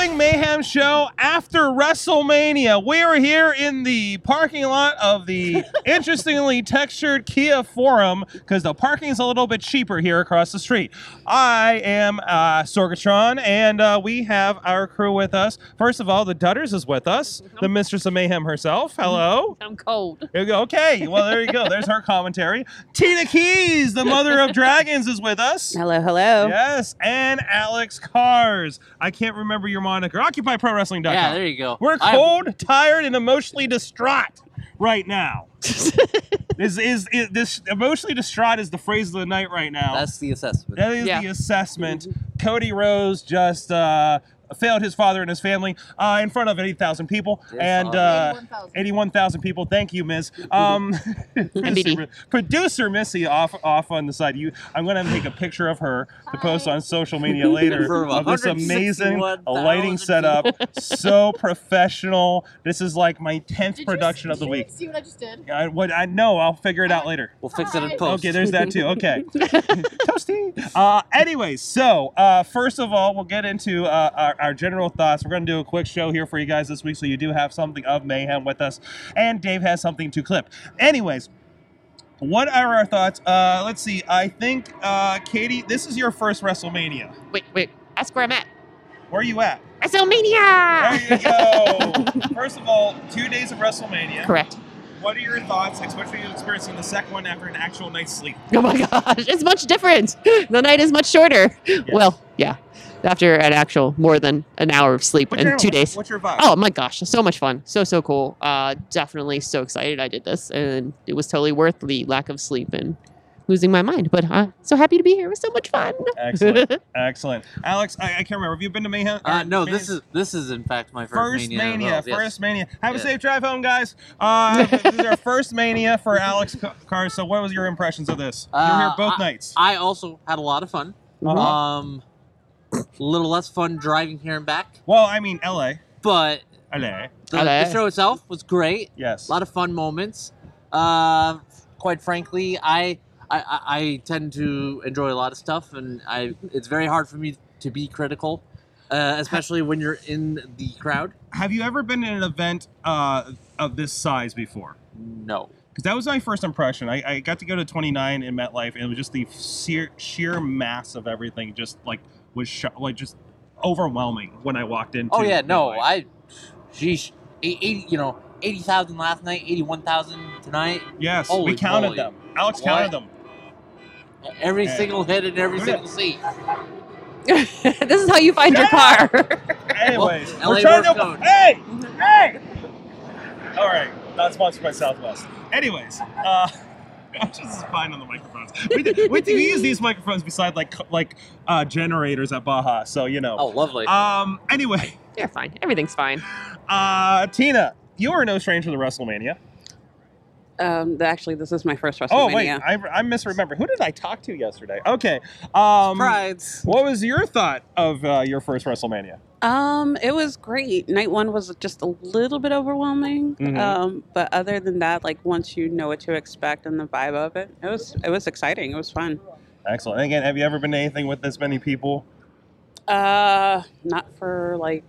Wrestling Mayhem Show after WrestleMania. We are here in the parking lot of the interestingly textured Kia Forum because the parking is a little bit cheaper here across the street. I am uh, Sorgatron, and uh, we have our crew with us. First of all, the Dudders is with us, the Mistress of Mayhem herself. Hello. I'm cold. Here you go. Okay, well, there you go. There's her commentary. Tina Keys, the Mother of Dragons, is with us. Hello, hello. Yes, and Alex Kahrs. I can't remember your moniker. OccupyProWrestling.com. Yeah, there you go. We're I- cold, tired, and emotionally distraught right now. is, is is this emotionally distraught is the phrase of the night right now. That's the assessment. that is Yeah. the assessment. Cody Rhodes just uh, failed his father and his family uh, in front of 80,000 people. Yes, and uh, uh, 81,000 people. Thank you, Ms. Um, producer, producer Missy off off on the side. You, I'm going to take a picture of her to post on social media later For of this amazing lighting setup. so professional. This is like my 10th Did you- production of the did you week. See what I just did? I, what I know, I'll figure it out later. We'll fix it in post. Okay, there's that too. Okay. Toasty. Uh, anyways, so uh, first of all, we'll get into uh, our, our general thoughts. We're going to do a quick show here for you guys this week, so you do have something of mayhem with us, and Dave has something to clip. Anyways, what are our thoughts? Uh, let's see. I think, uh, Katie, this is your first WrestleMania. Wait, wait. Ask where I'm at. Where are you at? WrestleMania! There you go. first of all, two days of WrestleMania. Correct. What are your thoughts, especially you experiencing the second one after an actual night's sleep? Oh my gosh, it's much different. The night is much shorter. Well, yeah. After an actual more than an hour of sleep What's in your- two days. What's your vibe? Oh my gosh, so much fun. So, so cool. Uh, definitely so excited I did this. And it was totally worth the lack of sleep and losing my mind. But uh, so happy to be here. It was so much fun. Excellent, excellent. Alex, I, I can't remember. Have you been to Mayhem? Uh, no, Mayhem- this is this is in fact my first, first mania. mania. involved, yes. First mania. Have a safe drive home, guys. Uh, this is our first mania for Alex Ca- Kahrs. So, what was your impressions of this? you were here Uh, both I- nights. I also had a lot of fun. Uh-huh. Um, a little less fun driving here and back, well, I mean, LA. but LA. the, LA. the show itself was great. Yes. A lot of fun moments. Uh, quite frankly, I, I I I tend to enjoy a lot of stuff, and I it's very hard for me to be critical, uh, especially when you're in the crowd. Have you ever been in an event uh, of this size before? No. Because that was my first impression. I, I got to go to 29 in MetLife, and it was just the sheer, sheer mass of everything. Just like was sh- like just overwhelming when I walked into. Oh yeah, no, MetLife. I, sheesh, eight- eighty, you know, eighty thousand last night, eighty-one thousand tonight. Yes, Holy we counted moly. them. Alex What? counted them. Every Yeah. single hit and every Look at single seat. this is how you find your car. Anyways, Well, we're trying to. Morse code. Hey, hey. All right, not sponsored by Southwest. Anyways, uh, I'm just fine on the microphones. We, did, we, we use these microphones beside like like uh, generators at Baja, so you know. Oh, lovely. Um. Anyway, You're fine. Everything's fine. uh, Tina, you are no stranger to WrestleMania. Um, th- actually, this is my first WrestleMania. Oh wait, I, I misremember. Who did I talk to yesterday? Okay. Um, Surprise. What was your thought of uh, your first WrestleMania? Um, it was great. Night one was just a little bit overwhelming. Mhm. Um, but other than that, like once you know what to expect and the vibe of it, it was it was exciting. It was fun. Excellent. And again, have you ever been to anything with this many people? Uh, not for like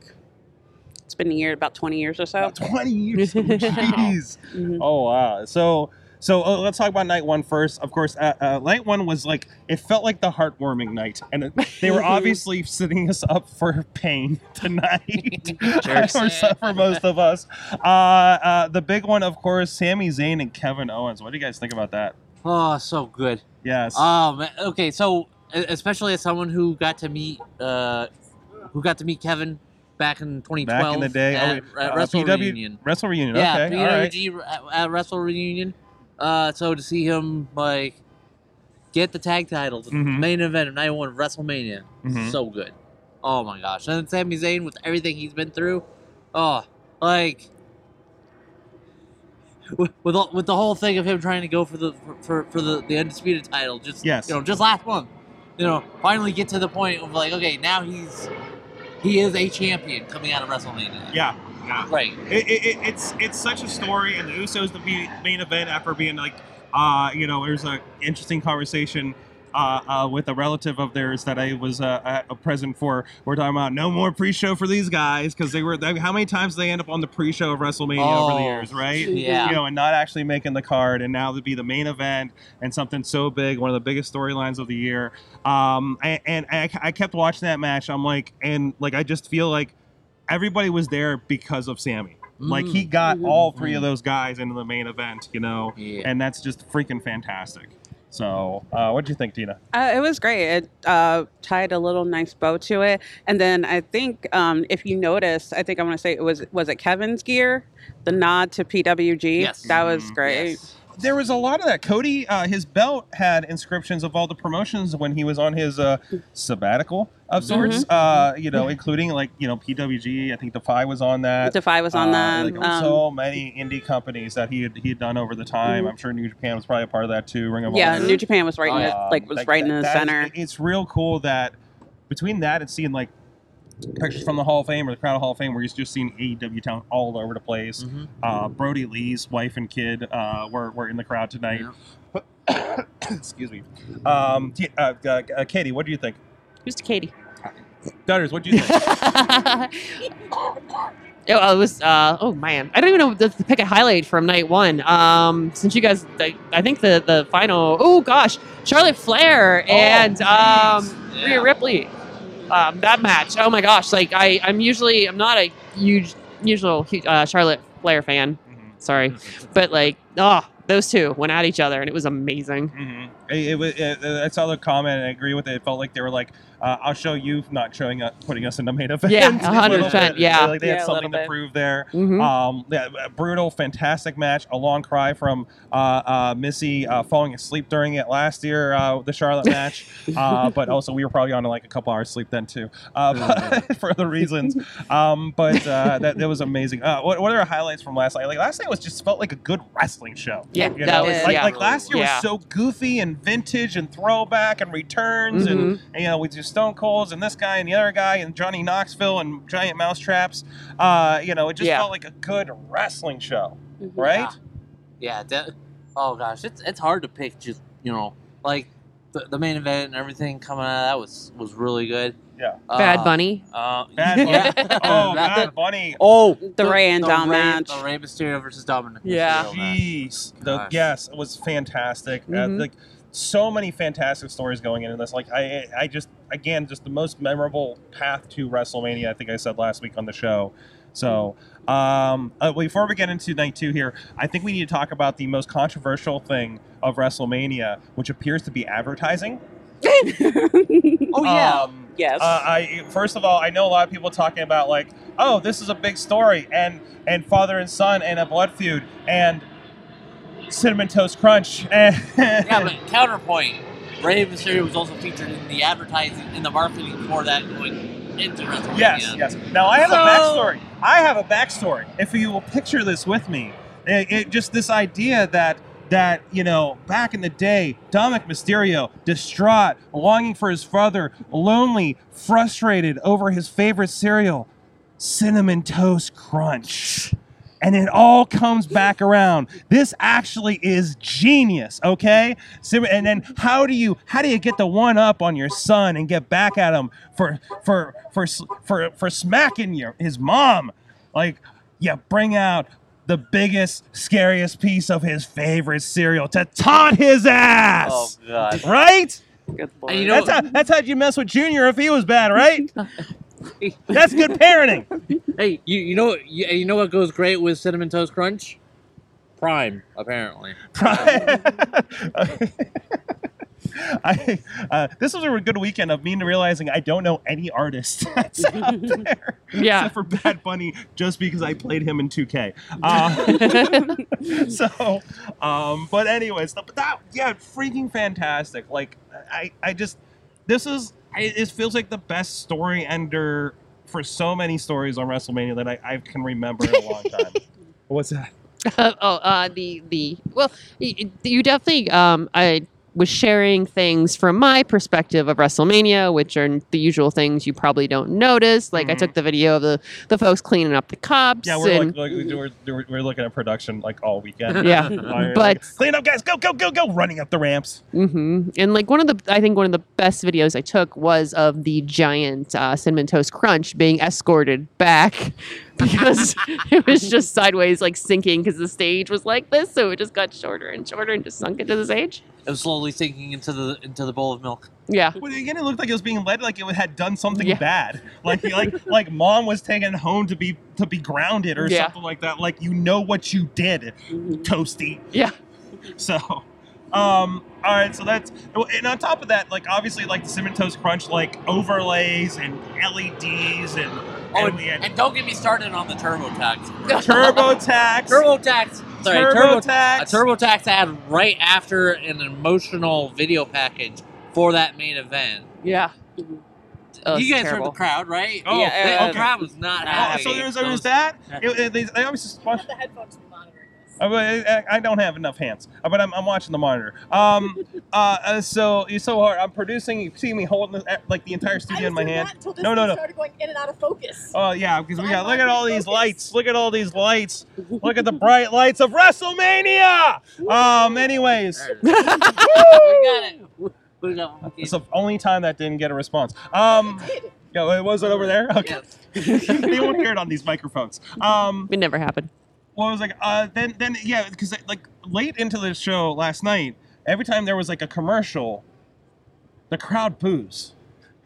it's been a year, about twenty years or so. About Twenty years. Oh, Jeez. Mhm. Oh wow. So so uh, let's talk about night one first. Of course, uh, uh, night one was like it felt like the heartwarming night, and it, they were obviously setting us up for pain tonight Jerks. for, for most of us. Uh, uh, the big one, of course, Sami Zayn and Kevin Owens. What do you guys think about that? Oh, so good. Yes. Oh man. Okay, so especially as someone who got to meet, uh, who got to meet Kevin back in 2012 Back in the day, at, oh, at uh, Wrestle PW Reunion. Wrestle Reunion. Yeah, okay. All right. PWG at, at Wrestle Reunion. Uh, so to see him like get the tag titles, Mhm. main event of night one of WrestleMania, Mhm. so good. Oh my gosh! And then Sami Zayn with everything he's been through. Oh, like with with, all, with the whole thing of him trying to go for the for, for the, the undisputed title. Just Yes. you know, just last month. You know, finally get to the point of like, okay, now he's he is a champion coming out of WrestleMania. Yeah. yeah. Right. It, it, it, it's it's such a story, and the Usos the main event after being like, uh, you know, there's a interesting conversation. Uh, uh, with a relative of theirs that I was uh, a present for, we're talking about no more pre-show for these guys because they were. They, how many times they end up on the pre-show of WrestleMania over the Oh, years, right? Yeah. You know, and not actually making the card, and now to be the main event and something so big, one of the biggest storylines of the year. Um, and, and I, I kept watching that match. I'm like, and like, I just feel like everybody was there because of Sami. Like he got Mhm. all three of those guys into the main event, you know, Yeah. and that's just freaking fantastic. So, uh, what do you think, Tina? Uh, it was great. It uh, tied a little nice bow to it, and then I think um, if you notice, I think I want to say it was was it Kevin's gear, the nod to PWG. Yes. that was Mhm. great. Yes. There was a lot of that. Cody, uh, his belt had inscriptions of all the promotions when he was on his uh, sabbatical of sorts. Uh, you know, including like you know PWG. I think Defy was on that. Defy was on Uh, that. Like um, so many indie companies that he had he had done over the time. Mhm. I'm sure New Japan was probably a part of that too. Ring of Honor yeah, Honor. New Japan was right in the, Um, like was like, right in the that is- center. it's real cool that between that and seeing like pictures from the Hall of Fame or the Crown of Hall of Fame, where you're just seen AEW town all over the place. Mhm. Uh, Brodie Lee's wife and kid uh, were, were in the crowd tonight. Excuse me. Um, T- uh, uh, uh, Katie, what do you think? Who's Katie? Dudders, what do you think? It, uh, it was uh, oh man, I don't even know to to pick a highlight from night one. Um, since you guys, I, I think the the final. Oh gosh, Charlotte Flair and um, jeez. Rhea Ripley. Um, that match. Oh my gosh, like I I'm usually I'm not a huge usual uh, Charlotte Flair fan. Sorry, but like oh those two went at each other and it was amazing. Mm-hmm. It, it, was- it, I saw the comment and I agree with it. It felt like they were like, uh, "I'll show you not showing up, putting us in the main event." Yeah, a 100%, yeah. like they Yeah, had something to prove there. Mhm. Um, yeah, brutal, fantastic match. A long cry from uh, uh, Missy uh, falling asleep during it last year, uh, the Charlotte match. uh, but also, we were probably on like a couple hours sleep then too, uh, for other reasons. Um, but uh, that, that was amazing. Uh, what, what are highlights from last night? Like last night was just felt like a good wrestling show. Yeah, You that was like, yeah. like last year Yeah. was so goofy and vintage and throwback and returns and, Mhm. and, you know with your Stone Colds and this guy and the other guy and Johnny Knoxville and giant mousetraps. Uh, you know, it just Yeah. felt like a good wrestling show, Mhm. right? Yeah. de- oh gosh, it's it's hard to pick. Just you know, like the, the main event and everything coming out of that was was really good. Yeah. Bad Uh, Bunny. Uh, Bad Bunny. yeah. Oh, Bad Bunny. Oh, The Rey and Dom match. The Rey Mysterio versus Dominic. Yeah. Mysterio match. Jeez. The, Gosh. yes, it was fantastic. Uh, Mhm. like so many fantastic stories going into this. Like I, I just again, just the most memorable path to WrestleMania. I think I said last week on the show. So, um, uh, before we get into night two here, I think we need to talk about the most controversial thing of WrestleMania, which appears to be advertising. Oh yeah. Um, yes. uh, I first of all, I know a lot of people talking about like, oh, this is a big story, and and father and son, and a blood feud, and cinnamon toast crunch. And eh. yeah, but counterpoint. Rey Mysterio was also featured in the advertising, in the marketing for that going into WrestleMania. yes, yes. Now I have a backstory. I have a backstory. If you will picture this with me, it, it- just this idea that that you know back in the day, Dominic Mysterio, distraught, longing for his father, lonely, frustrated over his favorite cereal, cinnamon toast crunch. And it all comes back around. This actually is genius, okay? So, and then how do you how do you get the one up on your son and get back at him for for for for for smacking your his mom? Like you bring out the biggest, scariest piece of his favorite cereal to taunt his ass. Oh god. Right? Good And you know- That's how that's how you mess with Junior if he was bad, right? That's good parenting. Hey, you you know you, you know what goes great with cinnamon toast crunch? Prime, apparently. Prime. I, uh, this was a good weekend of me realizing I don't know any artist that's out there Yeah. except for Bad Bunny just because I played him in 2K. Uh, so, um, but anyways, but that yeah, freaking fantastic. Like I, I just this is it, it feels like the best story ender for so many stories on WrestleMania that I, I can remember in a long time. What's that? oh, uh, the the well, y- y- you definitely. Um, I was sharing things from my perspective of WrestleMania, which are the usual things you probably don't notice. Like I Mhm. took the video of the the folks cleaning up the cups. Yeah, we're and, like, like we're, we're, we're looking at production like all weekend. Yeah, Like, but clean up, guys! Go, go, go, go! Running up the ramps. Mm-hmm. And like one of the, I think one of the best videos I took was of the giant uh, cinnamon toast crunch being escorted back because it was just sideways, like sinking because the stage was like this, so it just got shorter and shorter and just sunk into the stage. It was slowly sinking into the into the bowl of milk. Yeah, Well, again, it looked like it was being led like it had done something Yeah. bad, like like like mom was taken home to be to be grounded or Yeah. something like that. Like you know what you did, toasty. yeah. So, um, all right. So that's and on top of that, like obviously, like the cinnamon toast crunch, like overlays and LEDs and Oh, and and, and don't get me started on the TurboTax. TurboTax, TurboTax. Sorry, Turbo, a TurboTax. TurboTax ad right after an emotional video package for that main event. Yeah. Oh, you guys terrible. heard the crowd, right? Oh, Yeah, the, uh, the crowd was not Oh, happy. so there was, there That was that. It, it, they, they obviously watched- the headphones to be monitoring this. Uh, but I, I don't have enough hands, uh, but I'm, I'm watching the monitor. Um, uh, uh, so it's so hard. I'm producing. You see me holding the, uh, like the entire I studio in my hand. that until this No, no, thing no. started going in and out of focus. Oh yeah, because we got I'm look at all watching these lights. Look at all these lights. Look at the bright lights of WrestleMania. Um. Anyways, we got it. We got it's the only time that didn't get a response. Um. Did. Yeah, was it over there? Okay. Yes. you won't hear it on these microphones. Um. It never happened. Well, I was like, uh, then, then, yeah, because like late into the show last night, every time there was like a commercial, the crowd boos,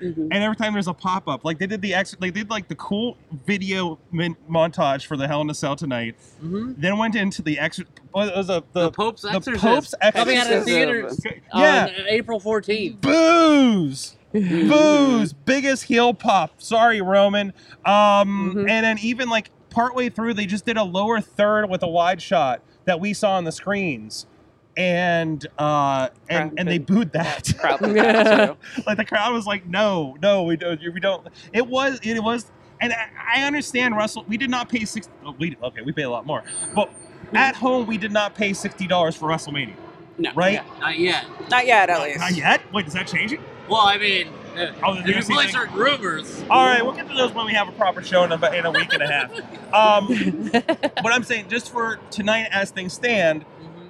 Mhm. and every time there's a pop up, like they did the ex, they did like the cool video min- montage for the Hell in a Cell tonight. hmm Then went into the ex, what was it, The, the, Pope's the Exorcist. Pope's Coming out of Exorcism. theaters yeah, on April 14th. boos. Booze, biggest heel pop. Sorry, Roman. Um, Mhm. and then even like partway through, they just did a lower third with a wide shot that we saw on the screens, and uh, and and they booed that. That like the crowd was like, no, no, we don't, we don't. It was, it was, and I, I understand, Russell. We did not pay six. oh, We okay, we paid a lot more, but at home we did not pay sixty dollars for WrestleMania, No. right? Not yet. Not yet, at least. Not yet. Wait, is that changing? Well, I mean, if you're you saying- believe certain rumors. All right, we'll get to those when we have a proper show in a, in a week and a half. Um, but I'm saying, just for tonight, as things stand, Mhm.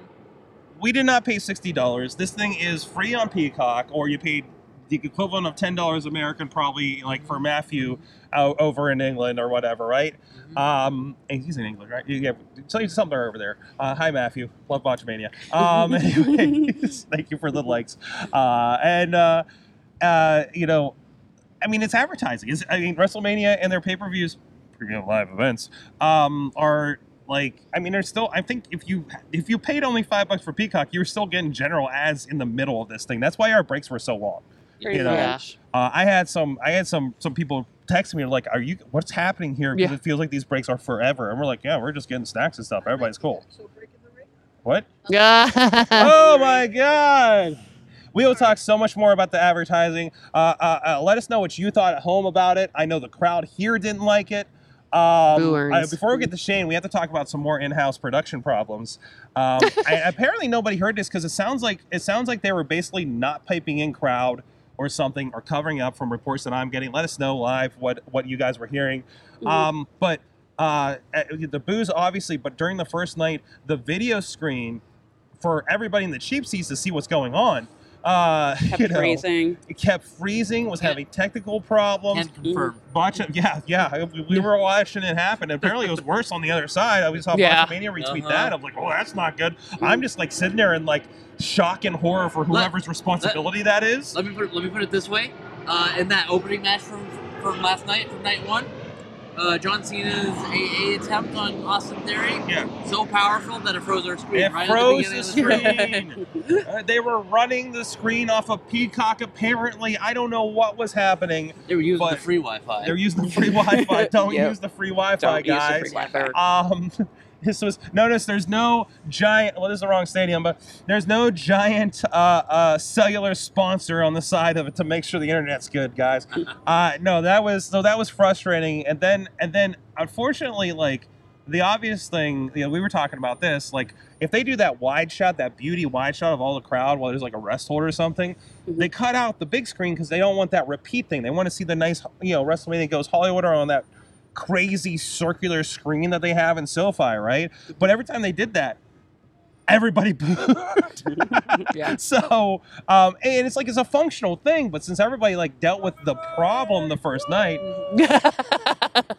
we did not pay sixty dollars. This thing is free on Peacock, or you paid the equivalent of ten dollars American, probably like for Matthew out over in England or whatever, right? Mhm. Um, and he's in England, right? Yeah, tell you something over there. Uh, hi, Matthew. Love Botchamania. Um, anyways, thank you for the likes. Uh, and uh, uh, you know, I mean, it's advertising. It's, I mean, WrestleMania and their pay per views, premium live events, um, are like. I mean, there's still. I think if you if you paid only five bucks for Peacock, you're still getting general ads in the middle of this thing. That's why our breaks were so long. Pretty you know. Yeah. much. Uh, I had some. I had some. Some people text me like, "Are you? What's happening here?" Because Yeah. it feels like these breaks are forever. And we're like, "Yeah, we're just getting snacks and stuff. Everybody's cool." So breaking the ring. What? Yeah. oh my god we will talk so much more about the advertising uh, uh, uh, let us know what you thought at home about it i know the crowd here didn't like it um, uh, before we get to Shane, we have to talk about some more in-house production problems. Um, I, apparently, nobody heard this because it sounds like it sounds like they were basically not piping in crowd or something or covering up from reports that I'm getting. Let us know live what what you guys were hearing. Mhm. Um, but uh, uh, the boos, obviously, but during the first night, the video screen for everybody in the cheap seats to see what's going on. Uh, Kept you know, freezing. It kept freezing. Was Yeah. having technical problems. Can confirm. Watch it. Yeah, yeah. We, we were watching it happen. Apparently, it was worse on the other side. I saw Yeah. Mania retweet Uh-huh. that. I'm like, oh, that's not good. I'm just like sitting there in like shock and horror for Let- whoever's responsibility that is. Let me put it, let me put it this way. Uh, in that opening match from from last night, from night one, uh, John Cena's AA attempt on Austin Theory, Yeah. so powerful that it froze our screen It right froze the the screen. Uh, they were running the screen off of Peacock. Apparently, I don't know what was happening. They were using the free Wi-Fi. They're using the free Wi-Fi. Don't Yep. use the free Wi-Fi, Don't use the guys. free Wi-Fi. Um, This was notice. There's no giant. Well, this is the wrong stadium, but there's no giant uh, uh, cellular sponsor on the side of it to make sure the internet's good, guys. Uh, no, that was so that was frustrating. And then and then unfortunately, like the obvious thing, you know, we were talking about this. Like if they do that wide shot, that beauty wide shot of all the crowd while there's like a rest hold or something, Mhm. they cut out the big screen because they don't want that repeat thing. They want to see the nice, you know, WrestleMania goes Hollywood or on that crazy circular screen that they have in SoFi, right? But every time they did that, everybody booed. Yeah. So, um, and it's like it's a functional thing, but since everybody like dealt with the problem the first night,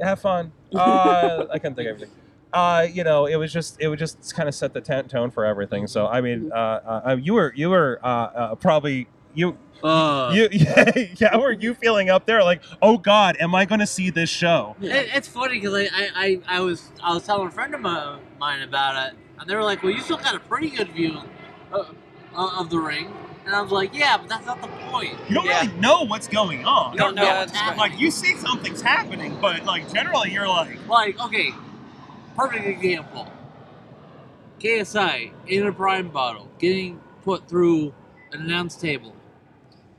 have fun. Uh, I couldn't think of everything. Uh, you know, it was just it would just kind of set the t- tone for everything. So, I mean, uh, uh, you were you were uh, uh, probably you Uh, you yeah, yeah were you feeling up there like oh god am I going to see this show? It, it's funny because I, I, I, I was I was telling a friend of mi- mine about it, and they were like, "Well, you still got a pretty good view of, of the ring," and I was like, "Yeah, but that's not the point. You don't Yeah. really know what's going on. You don't know Yeah, what's happening. Like you see something's happening, but like generally you're like Like, okay, perfect example. KSI in a prime bottle getting put through an announce table.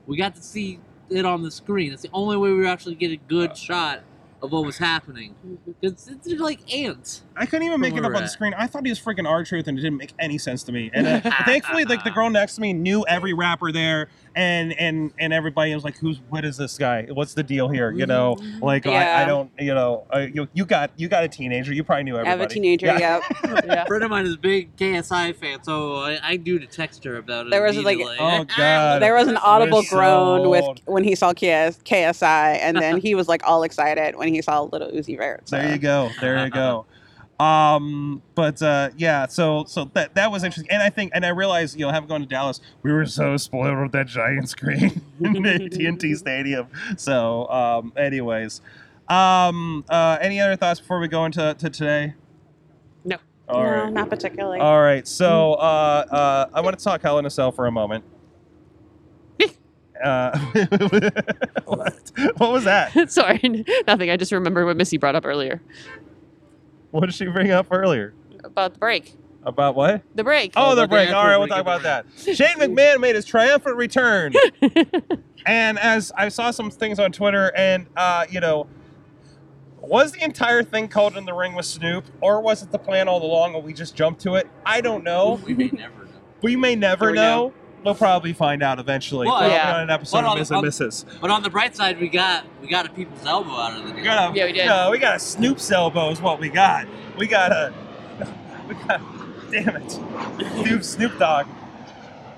We got to see it on the screen. That's the only way we were actually get a good shot of what was happening. It's, it's like ants. I couldn't even make it up on the screen. I thought he was freaking R Truth, and it didn't make any sense to me. And uh, thankfully, like the girl next to me knew every rapper there, and and and everybody was like, "Who's what is this guy? What's the deal here?" You know, like I, I don't, you know, uh, you you got you got a teenager. You probably knew everybody. I have a teenager. Yeah. Yep. yeah. A friend of mine is a big KSI fan, so I, I do to text her about it. There was, like- Oh, God. There was an audible We're so groan with when he saw KS, KSI, and then he was like all excited when he saw Lil Uzi Vert. So. There you go. There you go. Um, but uh, yeah, so so that that was interesting, and I think, and I realized, you know, having gone to Dallas, we were so spoiled with that giant screen in the AT&T Stadium. So, um, anyways, um, uh, any other thoughts before we go into to today? No. All no, right. not particularly. All right. So, uh, uh, I want to talk Hell in a Cell for a moment. Uh, what? what was that? Sorry, nothing. I just remember what Missy brought up earlier What did she bring up earlier? about the break. About what? The break. Oh, the about the break. All right, we'll talk about that. Shane McMahon made his triumphant return. and as I saw some things on Twitter, and, uh, you know, was the entire thing called in the ring with Snoop, or was it the plan all along and we just jumped to it? I don't know. We may never know. We may never Here we know. We'll probably find out eventually. Well, Probably yeah. on an episode Well, of on- Miss and on- Mrs. But on the bright side, we got we got a people's elbow out of the We deal. got a, Yeah, we did. No, we got a Snoop's elbow is what we got. We got a, we got, damn it, Snoop, Snoop Dogg.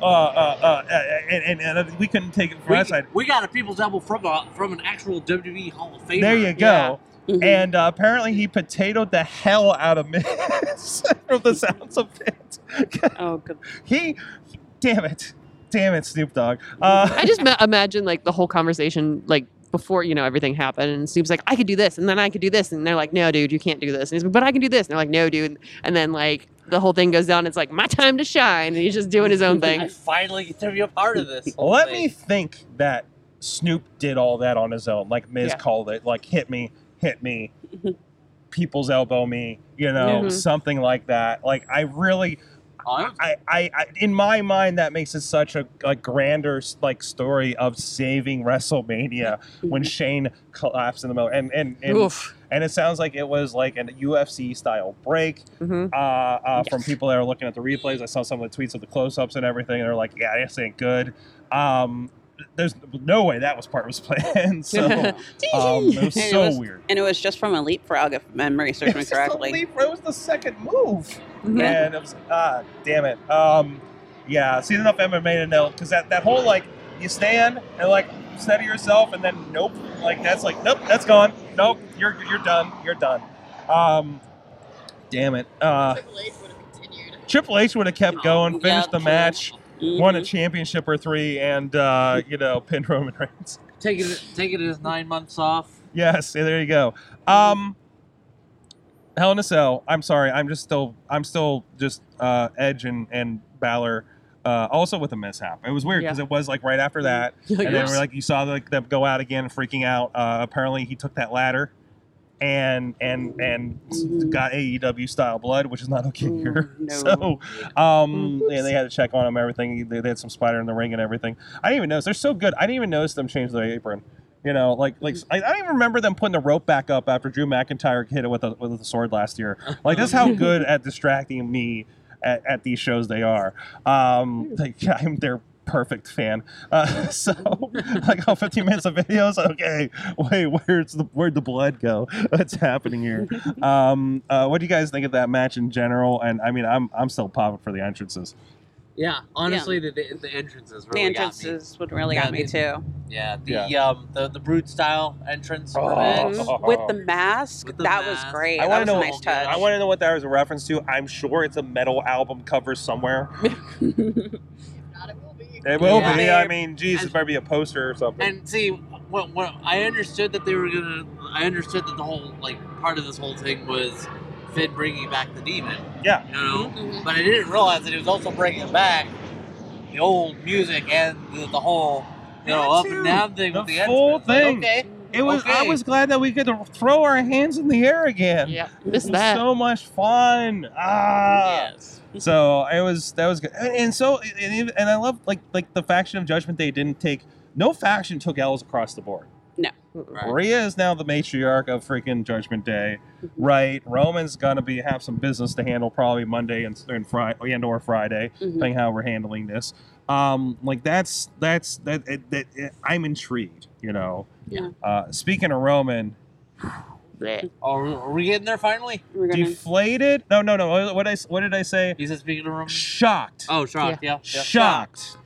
Uh, uh, uh, and, and, and we couldn't take it from we, our side. we got a people's elbow from a, from an actual WWE Hall of Famer. There you go. Mhm. And uh, apparently he potatoed the hell out of Miz from the sounds of it. oh, good. he, damn it, damn it, Snoop Dogg. Uh, I just ma- imagine like the whole conversation, like before you know everything happened, and Snoop's like, "I could do this," and then I could do this, and they're like, "No, dude, you can't do this." And he's like, "But I can do this," and they're like, "No, dude," and then like the whole thing goes down. It's like my time to shine, and he's just doing his own I thing. finally get to be a part of this. Let thing. me think that Snoop did all that on his own, like Miz Yeah. called it, like hit me, hit me, people's elbow me, you know, Mhm. something like that. Like I really, it was- I, I, I, in my mind, that makes it such a, a grander like story of saving WrestleMania when Shane collapsed in the middle, and and and, Oof. and it sounds like it was like a UFC style break. hmm Uh, uh, From people that are looking at the replays, I saw some of the tweets of the close-ups and everything. And they're like, "Yeah, this ain't good." Um, there's no way that was part of his plan. so um, it was And it so was- weird. And it was just from a leapfrog, if memory serves It me was, just a correctly. leap- it was the second move. And it was ah, damn it. Um, yeah, seen enough MMA to know because that that whole like you stand and like steady yourself, and then nope, like that's like nope, that's gone. Nope, you're you're done. You're done. Um, damn it. Uh, Triple H would have continued. Triple H would have kept going, Yeah, finished the true. match, won a Mhm. championship or three, and uh, you know, pinned Roman Reigns. taking it taking his nine months off. Yes, there you go. Um, Hell in a Cell. I'm sorry, I'm just still, I'm still just uh, Edge and and Balor. Uh, also with a mishap. It was weird because it was like right after that, You're like, and then we're like you saw like them go out again, freaking out. Uh, apparently he took that ladder, and and and Mhm. got AEW style blood, which is not okay Mm, here. no. So, um, yeah, they had to check on him, everything. They, they had some spider in the ring and everything. I didn't even notice. They're so good. I didn't even notice them change their apron. You know, like like I, I don't even remember them putting the rope back up after Drew McIntyre hit it with a with a sword last year. Like that's how good at distracting me at, at these shows they are. Um, like, I'm their perfect fan. Uh, so like oh, 15 minutes of videos. Okay, wait, where's the where'd the blood go? What's happening here? Um, uh, what do you guys think of that match in general? And I mean, I'm I'm still popping for the entrances. Yeah, honestly, The, the the entrances The really got me. entrances would really Yeah, got me the- too. Yeah, the um the the brood style entrance Oh. Edge. Mhm. With the mask, With the that was great. I that wanna was know- a nice touch. I want to know what that was a reference to. I'm sure it's a metal album cover somewhere. It will be. Yeah. be. I mean, geez, And- it's better be a poster or something. And see, what, what I understood that they were gonna, I understood that the whole like part of this whole thing was Finn bringing back the demon. Yeah. You know, Mhm. but I didn't realize that he was also bringing back the old music and the, the whole, you know, up and down thing The with the full entrance. Like, thing. okay. It was. I was glad that we could throw our hands in the air again. Yeah, It missed was that. so much fun. Ah. yes. So it was that was good, and, and so and, and I love like like the faction of Judgment Day didn't take no faction took L's across the board. Right. Rhea is now the matriarch of freaking Judgment Day, right? Roman's gonna be have some business to handle probably Monday and and Friday and or Friday, Mhm. depending how we're handling this. Um, like that's that's that, that, that I'm intrigued. You know. Yeah. Uh, speaking of Roman, Bleh. Oh, are we getting there finally? Gonna, deflated. No, no, no. What I what did I say? He said speaking of Roman. Shocked. Oh, shocked. Yeah. yeah. shocked,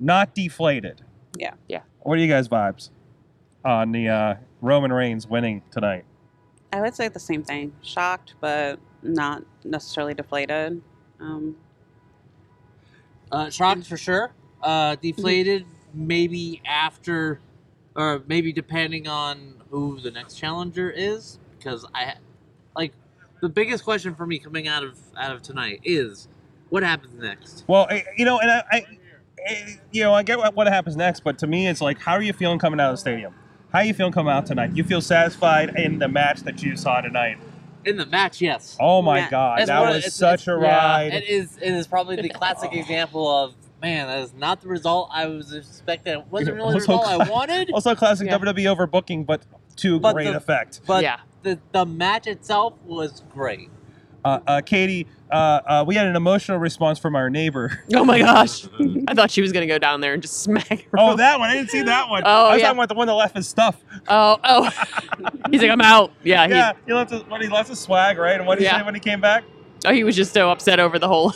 not deflated. Yeah. Yeah. What are you guys' vibes on the uh, Roman Reigns winning tonight? I would say the same thing. Shocked, but not necessarily deflated. Um, Uh, shocked for sure. Uh, deflated maybe after, or maybe depending on who the next challenger is, because I, like, the biggest question for me coming out of out of tonight is, what happens next? Well, I, you know, and I, I, I- you know, I get what, what happens next, but to me, it's like, how are you feeling coming out of the stadium? How are you feeling coming out tonight? You feel satisfied in the match that you saw tonight? In the match, yes. Oh my Yeah. God, It's that was it's- such a it's- yeah, ride. It is. It is probably the classic example of man. That is not the result I was expecting. It wasn't really the Also result I wanted. also, classic Yeah. WWE overbooking, but to But great the- effect. But yeah. the the match itself was great. Uh, uh, Katie, uh, uh, we had an emotional response from our neighbor. Oh my gosh. I thought she was gonna go down there and just smack her. Oh, that one! I didn't see that one. Oh, I was yeah. talking about the one that left his stuff. Oh, oh. He's like, I'm out. Yeah. He, yeah, he left his, when he left his swag, right? And what did he Yeah. say when he came back? Oh, he was just so upset over the whole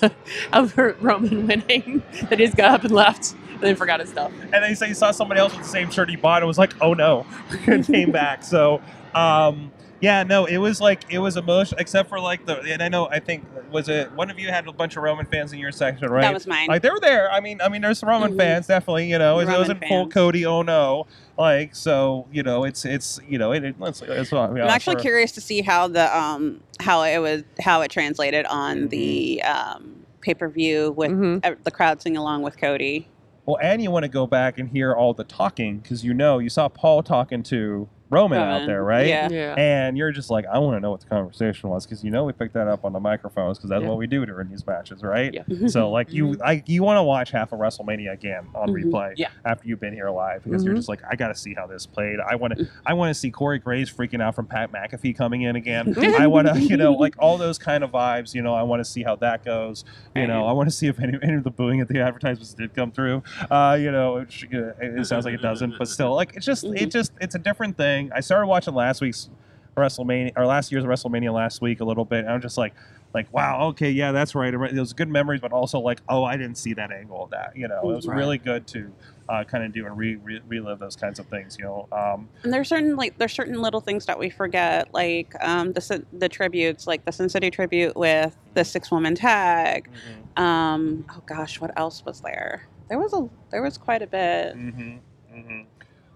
of Roman winning that he just got up and left, and then forgot his stuff. And then he said he saw somebody else with the same shirt he bought and was like, "Oh no," and came back. So, um, yeah, no, it was like it was emotional, except for like the. And I know, I think was it one of you had a bunch of Roman fans in your section, right? That was mine. Like they were there. I mean, I mean, there's Roman Mhm. fans definitely. You know, it wasn't full. Cody. Oh no, like so. You know, it's it's you know it. it it's, it's, yeah, I'm actually sure. curious to see how the um how it was how it translated on the um pay per view with Mhm. uh, the crowd singing along with Cody. Well, and you want to go back and hear all the talking because you know you saw Paul talking to Roman out there, right? yeah. Yeah. And you're just like, I want to know what the conversation was because you know we picked that up on the microphones because that's Yeah. what we do during these matches, right? Yeah. So like you, I you want to watch half of WrestleMania again on Mhm. replay Yeah. after you've been here live because you're Mhm. just like, I got to see how this played. I want to, I want to see Corey Graves freaking out from Pat McAfee coming in again. I want to, you know, like all those kind of vibes. You know, I want to see how that goes. You know, I want to see if any, any of the booing at the advertisements did come through. Uh, you know, it it sounds like it doesn't, but still, like it's just, it just, it's a different thing. I started watching last week's WrestleMania or last year's WrestleMania last week a little bit. And I'm just like, like wow, okay, yeah, that's right. It was good memories, but also like, oh, I didn't see that angle of that. You know, it was Right. really good to uh, kind of do and re- re- relive those kinds of things. You know, um, And there's certain like there's certain little things that we forget, like um, the the tributes, like the Sin City tribute with the six woman tag. Um, oh gosh, what else was there? There was a there was quite a bit. hmm hmm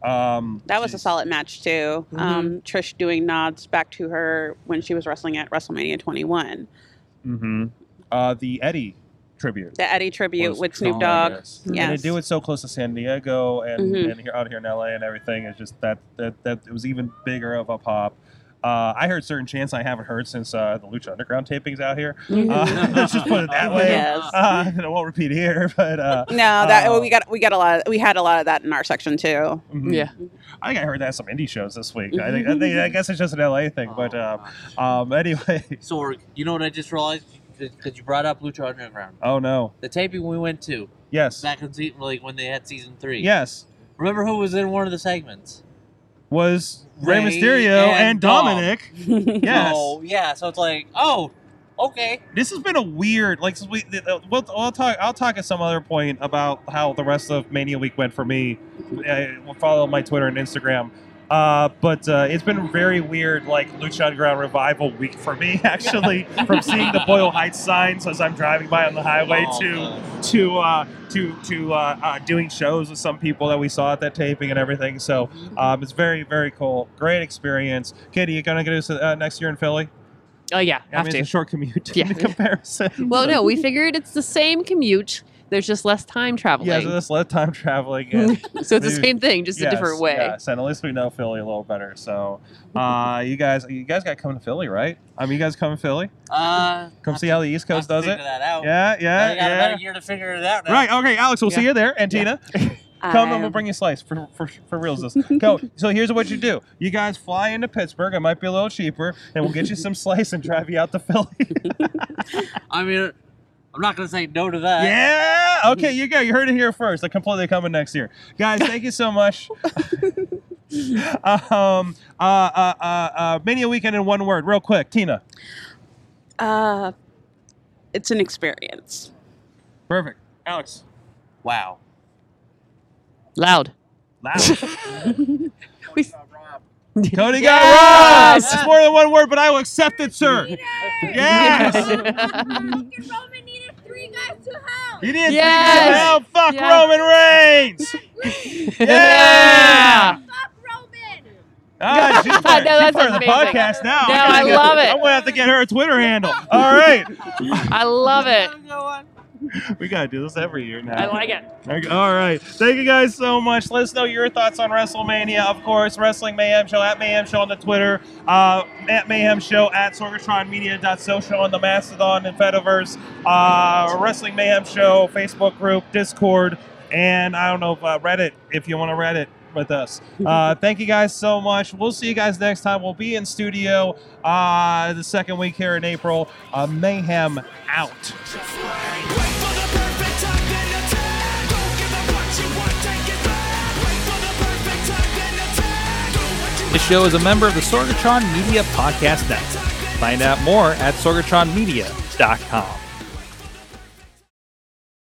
Um, That was a solid match too. Mhm. Um, Trish doing nods back to her when she was wrestling at WrestleMania 21. hmm Uh, the Eddie tribute. The Eddie tribute with Snoop Dogg. tremendous. And to do it so close to San Diego and, Mhm. and here out here in LA and everything is just that, that that it was even bigger of a pop. Uh, I heard certain chants I haven't heard since uh, the Lucha Underground tapings out here. Mhm. Uh, let's just put it that way. Yes. Uh, and I won't repeat here, but uh, No, that Uh, we got we got a lot. we had a lot of that in our section too. mhm. Yeah. I think I heard that at some indie shows this week. I think I, think, I guess it's just an LA thing, but uh, um, anyway. Sorg, you know what I just realized? Because you brought up Lucha Underground. Oh no. The taping we went to Yes. back in se- like when they had season three. Yes. Remember who was in one of the segments? Was Rey, Ray Mysterio and, and Dom. Dominic? Yes. Oh yeah. So it's like, oh, okay. this has been a weird like we we'll, I'll talk I'll talk at some other point about how the rest of Mania week went for me. We'll follow my Twitter and Instagram. Uh, but uh, it's been very weird, like Lucha Underground revival week for me. Actually, from seeing the Boyle Heights signs as I'm driving by on the highway Oh, to man. to uh, to to uh, uh, doing shows with some people that we saw at that taping and everything. So um, it's very very cool, great experience. Katie, you gonna get us uh, next year in Philly? Oh yeah, I have mean, to. it's a short commute Yeah. in comparison. Well, no, we figured it's the same commute. There's just less time traveling. Yeah, so this less time traveling. And so it's the same thing, just yes, a different way. Yes, and at least we know Philly a little better. So, uh, you guys, you guys got to come to Philly, right? I mean, you guys come to Philly, Uh, come see to- how the East Coast does it. that out. Yeah, yeah, I got yeah. about a year to figure it out. Now. Right. Okay, Alex, we'll see you there, and Tina. Come and we'll Um, bring you a slice for for for reals. This go. So here's what you do: you guys fly into Pittsburgh. It might be a little cheaper, and we'll get you some slice and drive you out to Philly. I mean, I'm not gonna say no to that. yeah. Okay, you go. You heard it here first. They're completely coming next year, guys. Thank you so much. um. Uh. Uh. Uh. uh Mania weekend in one word, real quick. Tina. Uh, it's an experience. Perfect. Alex. Wow. Loud. Loud. We- Cody got Yes! robbed. It's more than one word, but I will accept it, sir. Yes. Roman needed three guys to help. You didn't Yes! help. Fuck Yeah. Roman Reigns. yeah. Fuck Roman. Ah, she's part, No, she's that's part of the amazing. podcast now. No, gotta I get- love it. I'm gonna have to get her a Twitter handle. All right, I love it. we gotta do this every year now. I like it. All right. Thank you guys so much. Let us know your thoughts on WrestleMania. Of course, Wrestling Mayhem Show at Mayhem Show on the Twitter, uh, at Mayhem Show at SorgatronMedia.social on the Mastodon and Fediverse, uh, Wrestling Mayhem Show Facebook group, Discord, and I don't know if uh, Reddit if you want to Reddit with us. Uh, thank you guys so much. We'll see you guys next time. We'll be in studio uh, the second week here in April. Uh, Mayhem out. This show is a member of the Sorgatron Media Podcast Network. Find out more at sorgatronmedia.com.